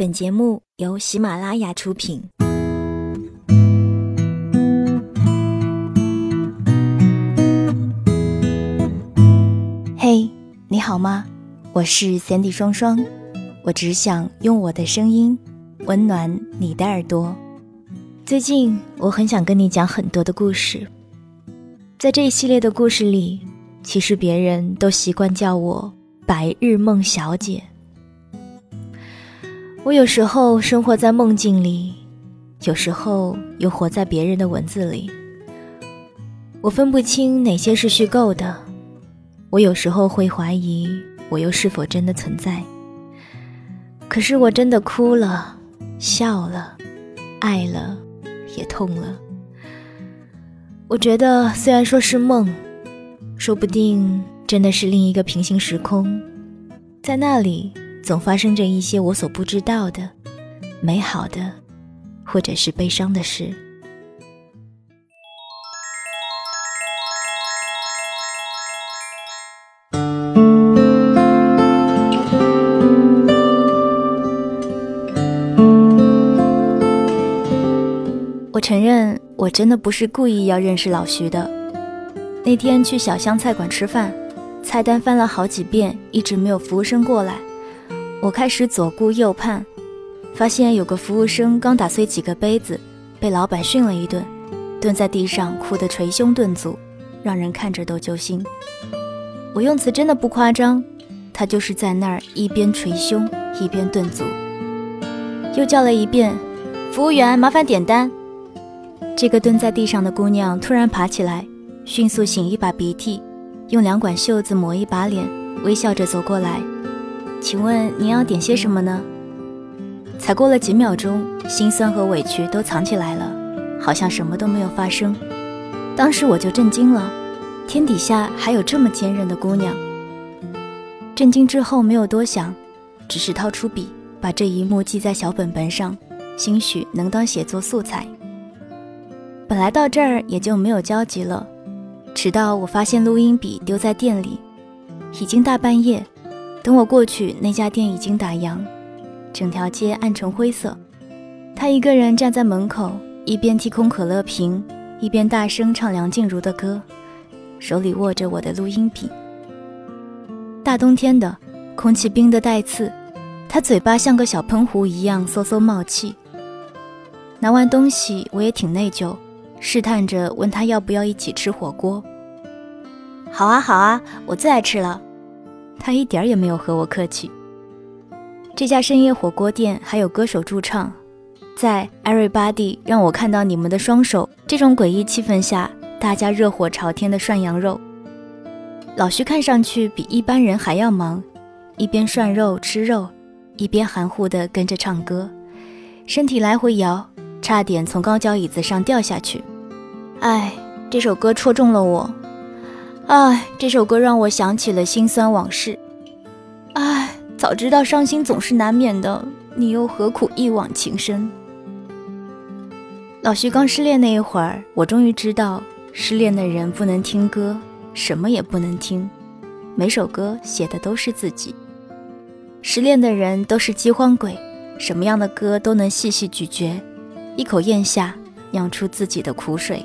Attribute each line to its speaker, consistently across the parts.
Speaker 1: 本节目由喜马拉雅出品。嘿，你好吗？我是 Sandy 双双，我只想用我的声音温暖你的耳朵。最近我很想跟你讲很多的故事，在这一系列的故事里，其实别人都习惯叫我白日梦小姐。我有时候生活在梦境里，有时候又活在别人的文字里。我分不清哪些是虚构的。我有时候会怀疑，我又是否真的存在。可是我真的哭了，笑了，爱了，也痛了。我觉得，虽然说是梦，说不定真的是另一个平行时空，在那里。总发生着一些我所不知道的美好的，或者是悲伤的事。我承认，我真的不是故意要认识老徐的。那天去小香菜馆吃饭，菜单翻了好几遍，一直没有服务生过来。我开始左顾右盼，发现有个服务生刚打碎几个杯子，被老板训了一顿，蹲在地上哭得捶胸顿足，让人看着都揪心。我用词真的不夸张，他就是在那儿一边捶胸一边顿足。又叫了一遍：“服务员，麻烦点单。”这个蹲在地上的姑娘突然爬起来，迅速擤一把鼻涕，用两管袖子抹一把脸，微笑着走过来。请问您要点些什么呢？才过了几秒钟，心酸和委屈都藏起来了，好像什么都没有发生。当时我就震惊了，天底下还有这么坚韧的姑娘。震惊之后没有多想，只是掏出笔，把这一幕记在小本本上，兴许能当写作素材。本来到这儿也就没有交集了，直到我发现录音笔丢在店里，已经大半夜。等我过去，那家店已经打烊，整条街暗成灰色。他一个人站在门口，一边踢空可乐瓶，一边大声唱梁静茹的歌，手里握着我的录音笔。大冬天的，空气冰得带刺，他嘴巴像个小喷壶一样嗖嗖冒气。拿完东西，我也挺内疚，试探着问他要不要一起吃火锅。好啊，好啊，我最爱吃了。他一点也没有和我客气。这家深夜火锅店还有歌手驻唱，在 Everybody 让我看到你们的双手这种诡异气氛下，大家热火朝天的涮羊肉。老徐看上去比一般人还要忙，一边涮肉吃肉，一边含糊的跟着唱歌，身体来回摇，差点从高脚椅子上掉下去。哎，这首歌戳中了我。唉，这首歌让我想起了心酸往事。唉，早知道伤心总是难免的，你又何苦一往情深？老徐刚失恋那一会儿，我终于知道，失恋的人不能听歌，什么也不能听，每首歌写的都是自己。失恋的人都是饥荒鬼，什么样的歌都能细细咀嚼，一口咽下，酿出自己的苦水。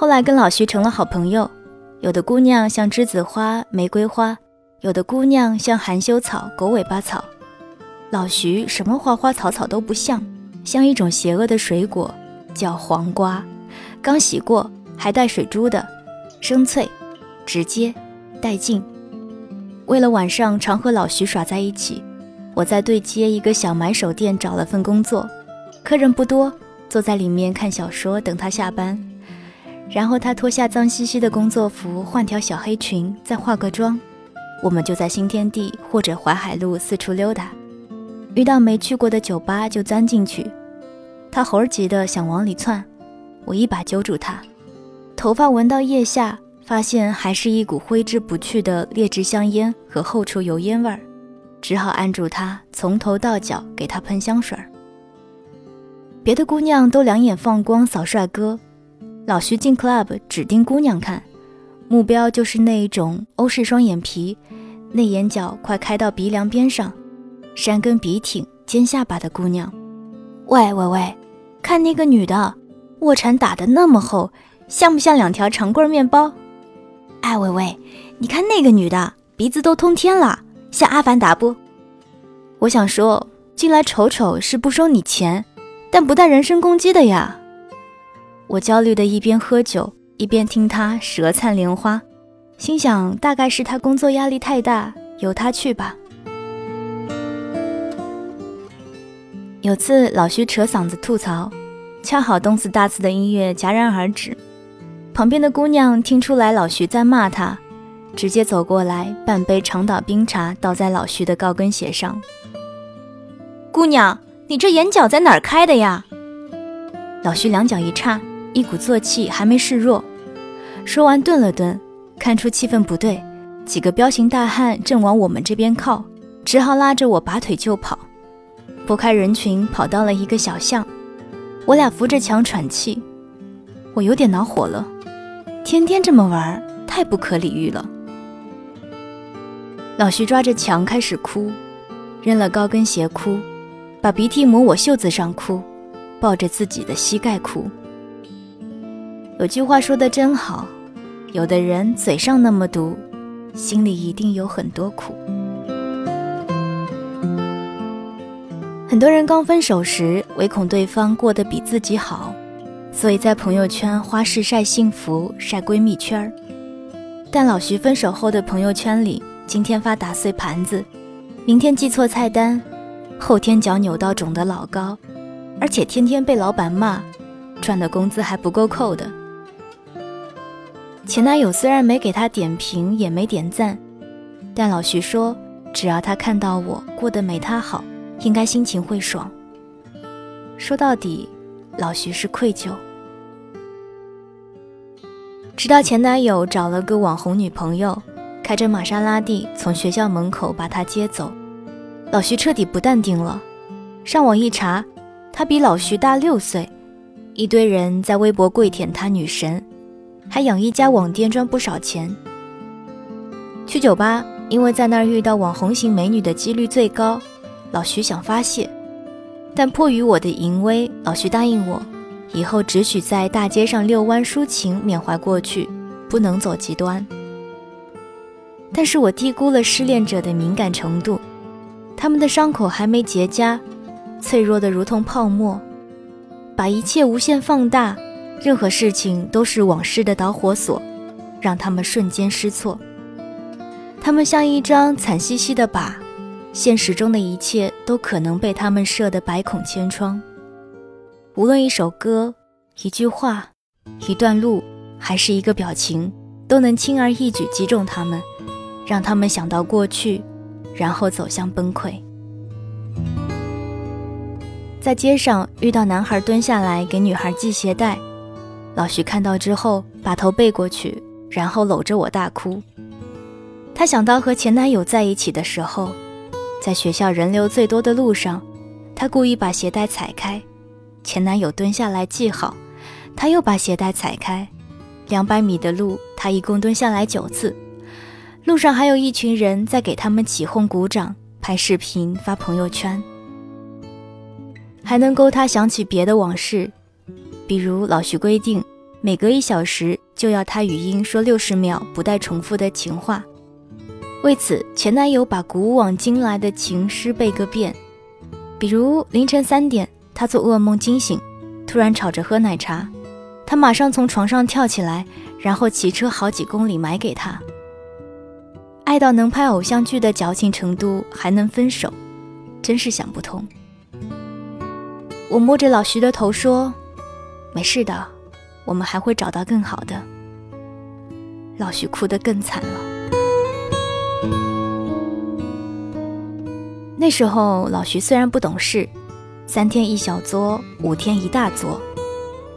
Speaker 1: 后来跟老徐成了好朋友，有的姑娘像栀子花、玫瑰花，有的姑娘像含羞草、狗尾巴草。老徐什么花花草草都不像，像一种邪恶的水果，叫黄瓜，刚洗过还带水珠的，生脆，直接，带劲。为了晚上常和老徐耍在一起，我在对街一个小买手店找了份工作，客人不多，坐在里面看小说，等他下班。然后他脱下脏兮兮的工作服，换条小黑裙，再化个妆，我们就在新天地或者淮海路四处溜达，遇到没去过的酒吧就钻进去。他猴急的想往里窜，我一把揪住他，头发闻到腋下，发现还是一股挥之不去的劣质香烟和后厨油烟味儿，只好按住他，从头到脚给他喷香水儿。别的姑娘都两眼放光扫帅哥。老徐进 club 指盯姑娘看，目标就是那一种欧式双眼皮，内眼角快开到鼻梁边上，山根笔挺、尖下巴的姑娘。喂喂喂，看那个女的，卧蚕打得那么厚，像不像两条长棍面包？哎喂喂，你看那个女的，鼻子都通天了，像阿凡达不？我想说，进来瞅瞅是不收你钱，但不带人身攻击的呀。我焦虑的一边喝酒，一边听他舌灿莲花，心想大概是他工作压力太大，由他去吧。有次老徐扯嗓子吐槽，恰好动次大次的音乐戛然而止。旁边的姑娘听出来老徐在骂她，直接走过来，半杯长岛冰茶倒在老徐的高跟鞋上。姑娘，你这眼角在哪儿开的呀？老徐两脚一叉，一鼓作气还没示弱。说完顿了顿，看出气氛不对，几个彪形大汉正往我们这边靠，只好拉着我拔腿就跑。拨开人群，跑到了一个小巷。我俩扶着墙喘气。我有点恼火了，天天这么玩，太不可理喻了。老徐抓着墙开始哭，扔了高跟鞋哭，把鼻涕抹我袖子上哭，抱着自己的膝盖哭。有句话说的真好，有的人嘴上那么毒，心里一定有很多苦。很多人刚分手时，唯恐对方过得比自己好，所以在朋友圈花式晒幸福、晒闺蜜圈儿。但老徐分手后的朋友圈里，今天发打碎盘子，明天记错菜单，后天脚扭到肿的老高，而且天天被老板骂，赚的工资还不够扣的。前男友虽然没给他点评，也没点赞，但老徐说，只要他看到我过得没他好。应该心情会爽。说到底，老徐是愧疚。直到前男友找了个网红女朋友，开着玛莎拉蒂从学校门口把她接走，老徐彻底不淡定了。上网一查，她比老徐大六岁，一堆人在微博跪舔她女神，还养一家网店赚不少钱。去酒吧，因为在那儿遇到网红型美女的几率最高。老徐想发泄，但迫于我的淫威，老徐答应我，以后只许在大街上遛弯抒情缅怀过去，不能走极端。但是我低估了失恋者的敏感程度，他们的伤口还没结痂，脆弱的如同泡沫，把一切无限放大，任何事情都是往事的导火索，让他们瞬间失措。他们像一张惨兮兮的靶。现实中的一切都可能被他们射得百孔千疮。无论一首歌、一句话、一段路，还是一个表情，都能轻而易举击中他们，让他们想到过去，然后走向崩溃。在街上遇到男孩蹲下来给女孩系鞋带，老徐看到之后把头背过去，然后搂着我大哭。他想到和前男友在一起的时候。在学校人流最多的路上，他故意把鞋带踩开，前男友蹲下来系好，他又把鞋带踩开。两百米的路，他一共蹲下来九次。路上还有一群人在给他们起哄、鼓掌、拍视频、发朋友圈，还能勾他想起别的往事，比如老徐规定每隔一小时就要他语音说六十秒不带重复的情话。为此，前男友把古往今来的情诗背个遍，比如凌晨三点，他做噩梦惊醒，突然吵着喝奶茶，他马上从床上跳起来，然后骑车好几公里买给他。爱到能拍偶像剧的矫情程度，还能分手，真是想不通。我摸着老徐的头说：“没事的，我们还会找到更好的。”老徐哭得更惨了。那时候老徐虽然不懂事，三天一小作，五天一大作，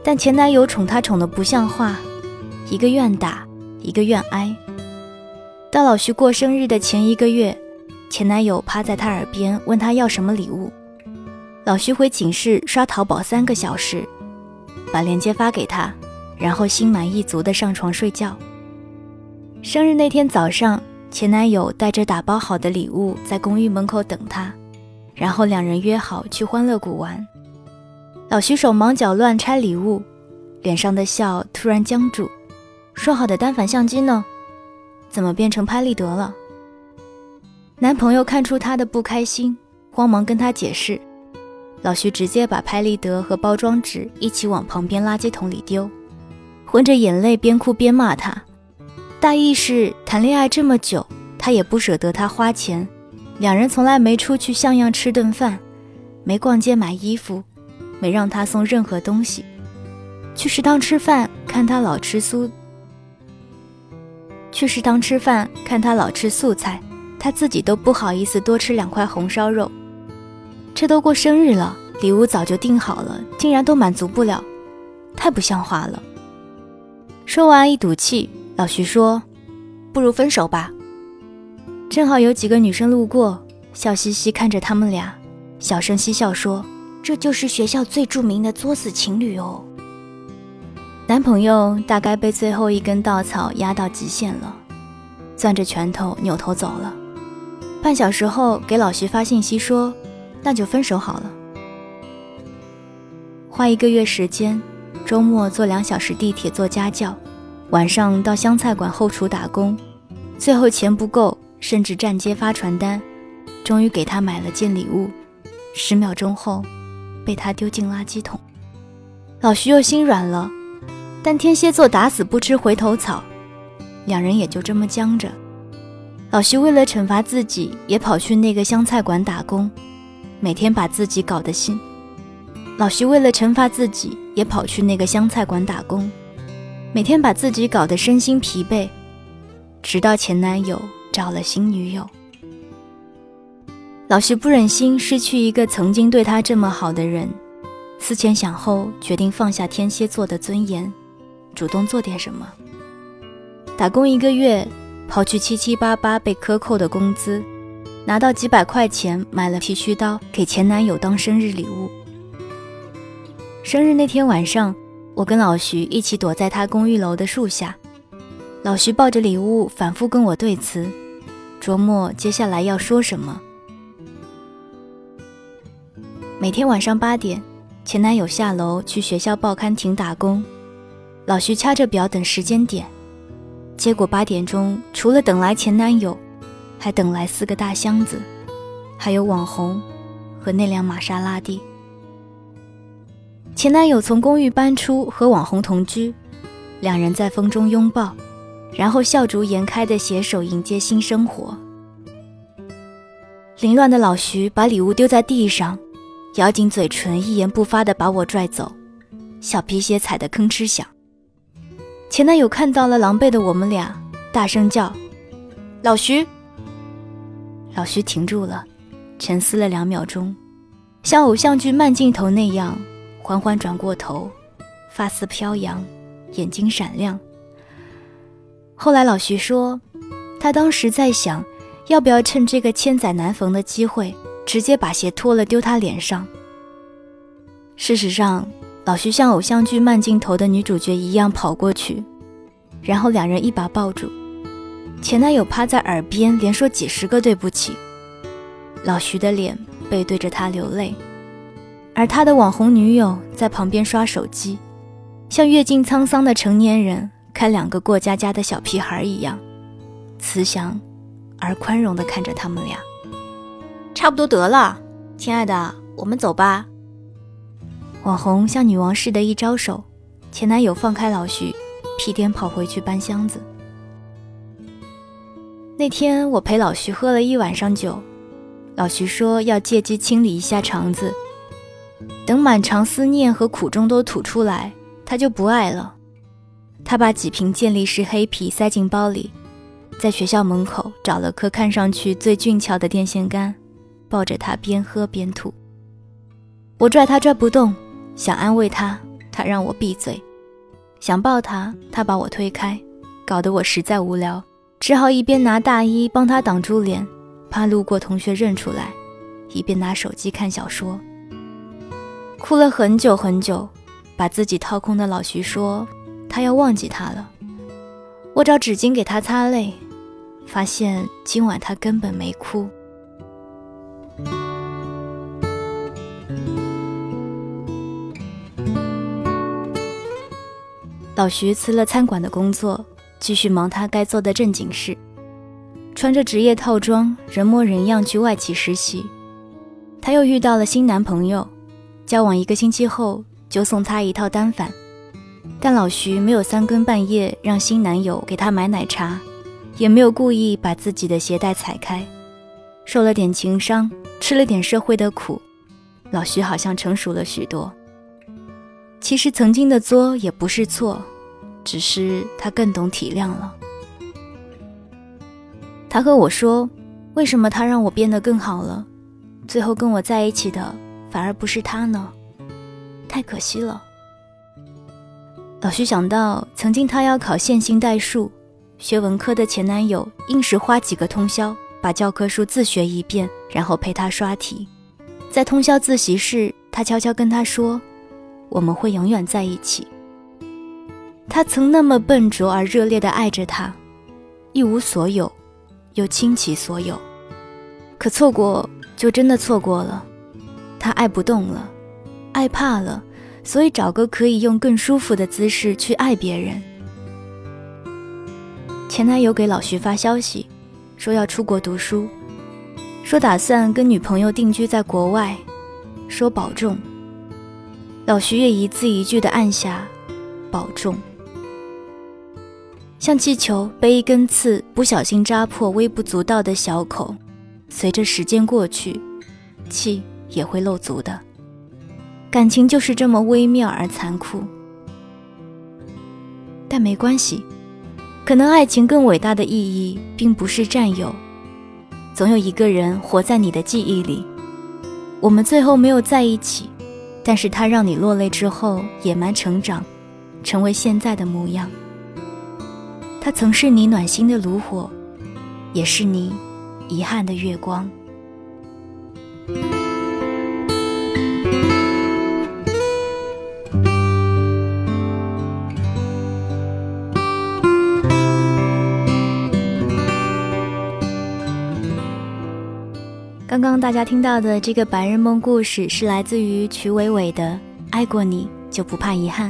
Speaker 1: 但前男友宠他宠得不像话，一个愿打，一个愿挨。到老徐过生日的前一个月，前男友趴在他耳边问他要什么礼物，老徐回寝室刷淘宝三个小时，把链接发给他，然后心满意足地上床睡觉。生日那天早上。前男友带着打包好的礼物在公寓门口等她，然后两人约好去欢乐谷玩。老徐手忙脚乱拆礼物，脸上的笑突然僵住。说好的单反相机呢？怎么变成拍立得了？男朋友看出她的不开心，慌忙跟她解释。老徐直接把拍立得和包装纸一起往旁边垃圾桶里丢，混着眼泪边哭边骂他。大意是谈恋爱这么久，他也不舍得他花钱，两人从来没出去像样吃顿饭，没逛街买衣服，没让他送任何东西。去食堂吃饭，看他老吃素。去食堂吃饭，看他老吃素菜，他自己都不好意思多吃两块红烧肉。这都过生日了，礼物早就订好了，竟然都满足不了，太不像话了。说完一赌气。老徐说：“不如分手吧。”正好有几个女生路过，笑嘻嘻看着他们俩，小声嬉笑说：“这就是学校最著名的作死情侣哦。”男朋友大概被最后一根稻草压到极限了，攥着拳头扭头走了。半小时后给老徐发信息说：“那就分手好了。”花一个月时间，周末坐两小时地铁做家教。晚上到湘菜馆后厨打工，最后钱不够，甚至站街发传单，终于给他买了件礼物。十秒钟后，被他丢进垃圾桶。老徐又心软了，但天蝎座打死不吃回头草，两人也就这么僵着。老徐为了惩罚自己，也跑去那个湘菜馆打工，每天把自己搞得心。老徐为了惩罚自己，也跑去那个湘菜馆打工。每天把自己搞得身心疲惫，直到前男友找了新女友。老徐不忍心失去一个曾经对他这么好的人，思前想后，决定放下天蝎座的尊严，主动做点什么。打工一个月，刨去七七八八被克扣的工资，拿到几百块钱买了剃须刀给前男友当生日礼物。生日那天晚上。我跟老徐一起躲在他公寓楼的树下，老徐抱着礼物反复跟我对词，琢磨接下来要说什么。每天晚上八点，前男友下楼去学校报刊亭打工，老徐掐着表等时间点，结果八点钟除了等来前男友，还等来四个大箱子，还有网红和那辆玛莎拉蒂。前男友从公寓搬出，和网红同居，两人在风中拥抱，然后笑逐颜开的携手迎接新生活。凌乱的老徐把礼物丢在地上，咬紧嘴唇，一言不发的把我拽走，小皮鞋踩得吭哧响。前男友看到了狼狈的我们俩，大声叫：“老徐！”老徐停住了，沉思了两秒钟，像偶像剧慢镜头那样。缓缓转过头，发丝飘扬，眼睛闪亮。后来老徐说，他当时在想，要不要趁这个千载难逢的机会，直接把鞋脱了丢他脸上。事实上，老徐像偶像剧慢镜头的女主角一样跑过去，然后两人一把抱住，前男友趴在耳边连说几十个对不起，老徐的脸背对着他流泪。而他的网红女友在旁边刷手机，像阅尽沧桑的成年人看两个过家家的小屁孩一样，慈祥而宽容地看着他们俩。差不多得了，亲爱的，我们走吧。网红像女王似的一招手，前男友放开老徐，屁颠跑回去搬箱子。那天我陪老徐喝了一晚上酒，老徐说要借机清理一下肠子。等满肠思念和苦衷都吐出来，他就不爱了。他把几瓶健力士黑啤塞进包里，在学校门口找了颗看上去最俊俏的电线杆，抱着他边喝边吐。我拽他拽不动，想安慰他，他让我闭嘴；想抱他，他把我推开，搞得我实在无聊，只好一边拿大衣帮他挡住脸，怕路过同学认出来，一边拿手机看小说。哭了很久很久，把自己掏空的老徐说：“他要忘记他了。”我找纸巾给他擦泪，发现今晚他根本没哭。老徐辞了餐馆的工作，继续忙他该做的正经事，穿着职业套装，人模人样去外企实习。他又遇到了新男朋友，交往一个星期后就送他一套单反，但老徐没有三更半夜让新男友给他买奶茶，也没有故意把自己的鞋带踩开，受了点情伤，吃了点社会的苦，老徐好像成熟了许多。其实曾经的作也不是错，只是他更懂体谅了。他和我说，为什么他让我变得更好了？最后跟我在一起的反而不是他呢，太可惜了。老徐想到曾经他要考线性代数，学文科的前男友硬是花几个通宵把教科书自学一遍，然后陪他刷题。在通宵自习室，他悄悄跟他说：“我们会永远在一起。”他曾那么笨拙而热烈地爱着他，一无所有，又倾其所有，可错过。就真的错过了，他爱不动了，爱怕了，所以找个可以用更舒服的姿势去爱别人。前男友给老徐发消息，说要出国读书，说打算跟女朋友定居在国外，说保重。老徐也一字一句的按下，保重。像气球被一根刺不小心扎破微不足道的小口。随着时间过去，气也会漏足的。感情就是这么微妙而残酷，但没关系，可能爱情更伟大的意义并不是占有。总有一个人活在你的记忆里，我们最后没有在一起，但是他让你落泪之后野蛮成长，成为现在的模样。他曾是你暖心的炉火，也是你。遗憾的月光。刚刚大家听到的这个白日梦故事，是来自于曲伟伟的《爱过你就不怕遗憾》。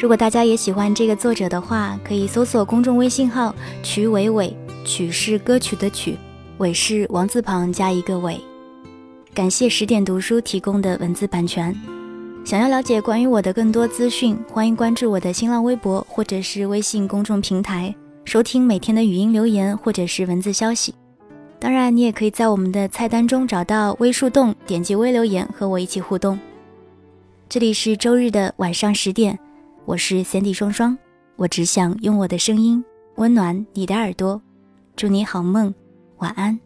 Speaker 1: 如果大家也喜欢这个作者的话，可以搜索公众微信号“曲伟伟”，曲是歌曲的曲。伟是王字旁加一个伟，感谢十点读书提供的文字版权。想要了解关于我的更多资讯，欢迎关注我的新浪微博或者是微信公众平台，收听每天的语音留言或者是文字消息。当然，你也可以在我们的菜单中找到微树洞，点击微留言和我一起互动。这里是周日的晚上十点，我是 Sandy 双双，我只想用我的声音温暖你的耳朵，祝你好梦。晚安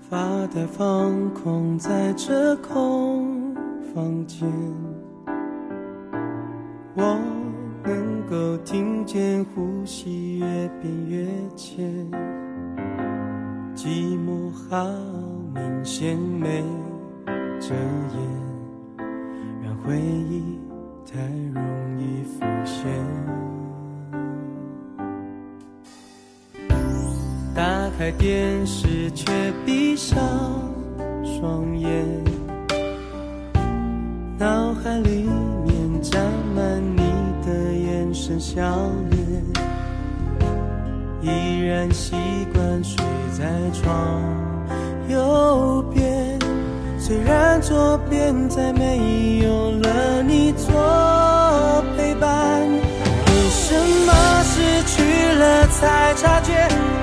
Speaker 2: 发呆放空在这空房间我能够听见呼吸越变越浅寂寞好明显没遮掩让回忆太容易浮现。打开电视，却闭上双眼，脑海里面沾满你的眼神笑脸，依然习惯睡在床右边，虽然左边再没有了你做为什么失去了才察觉？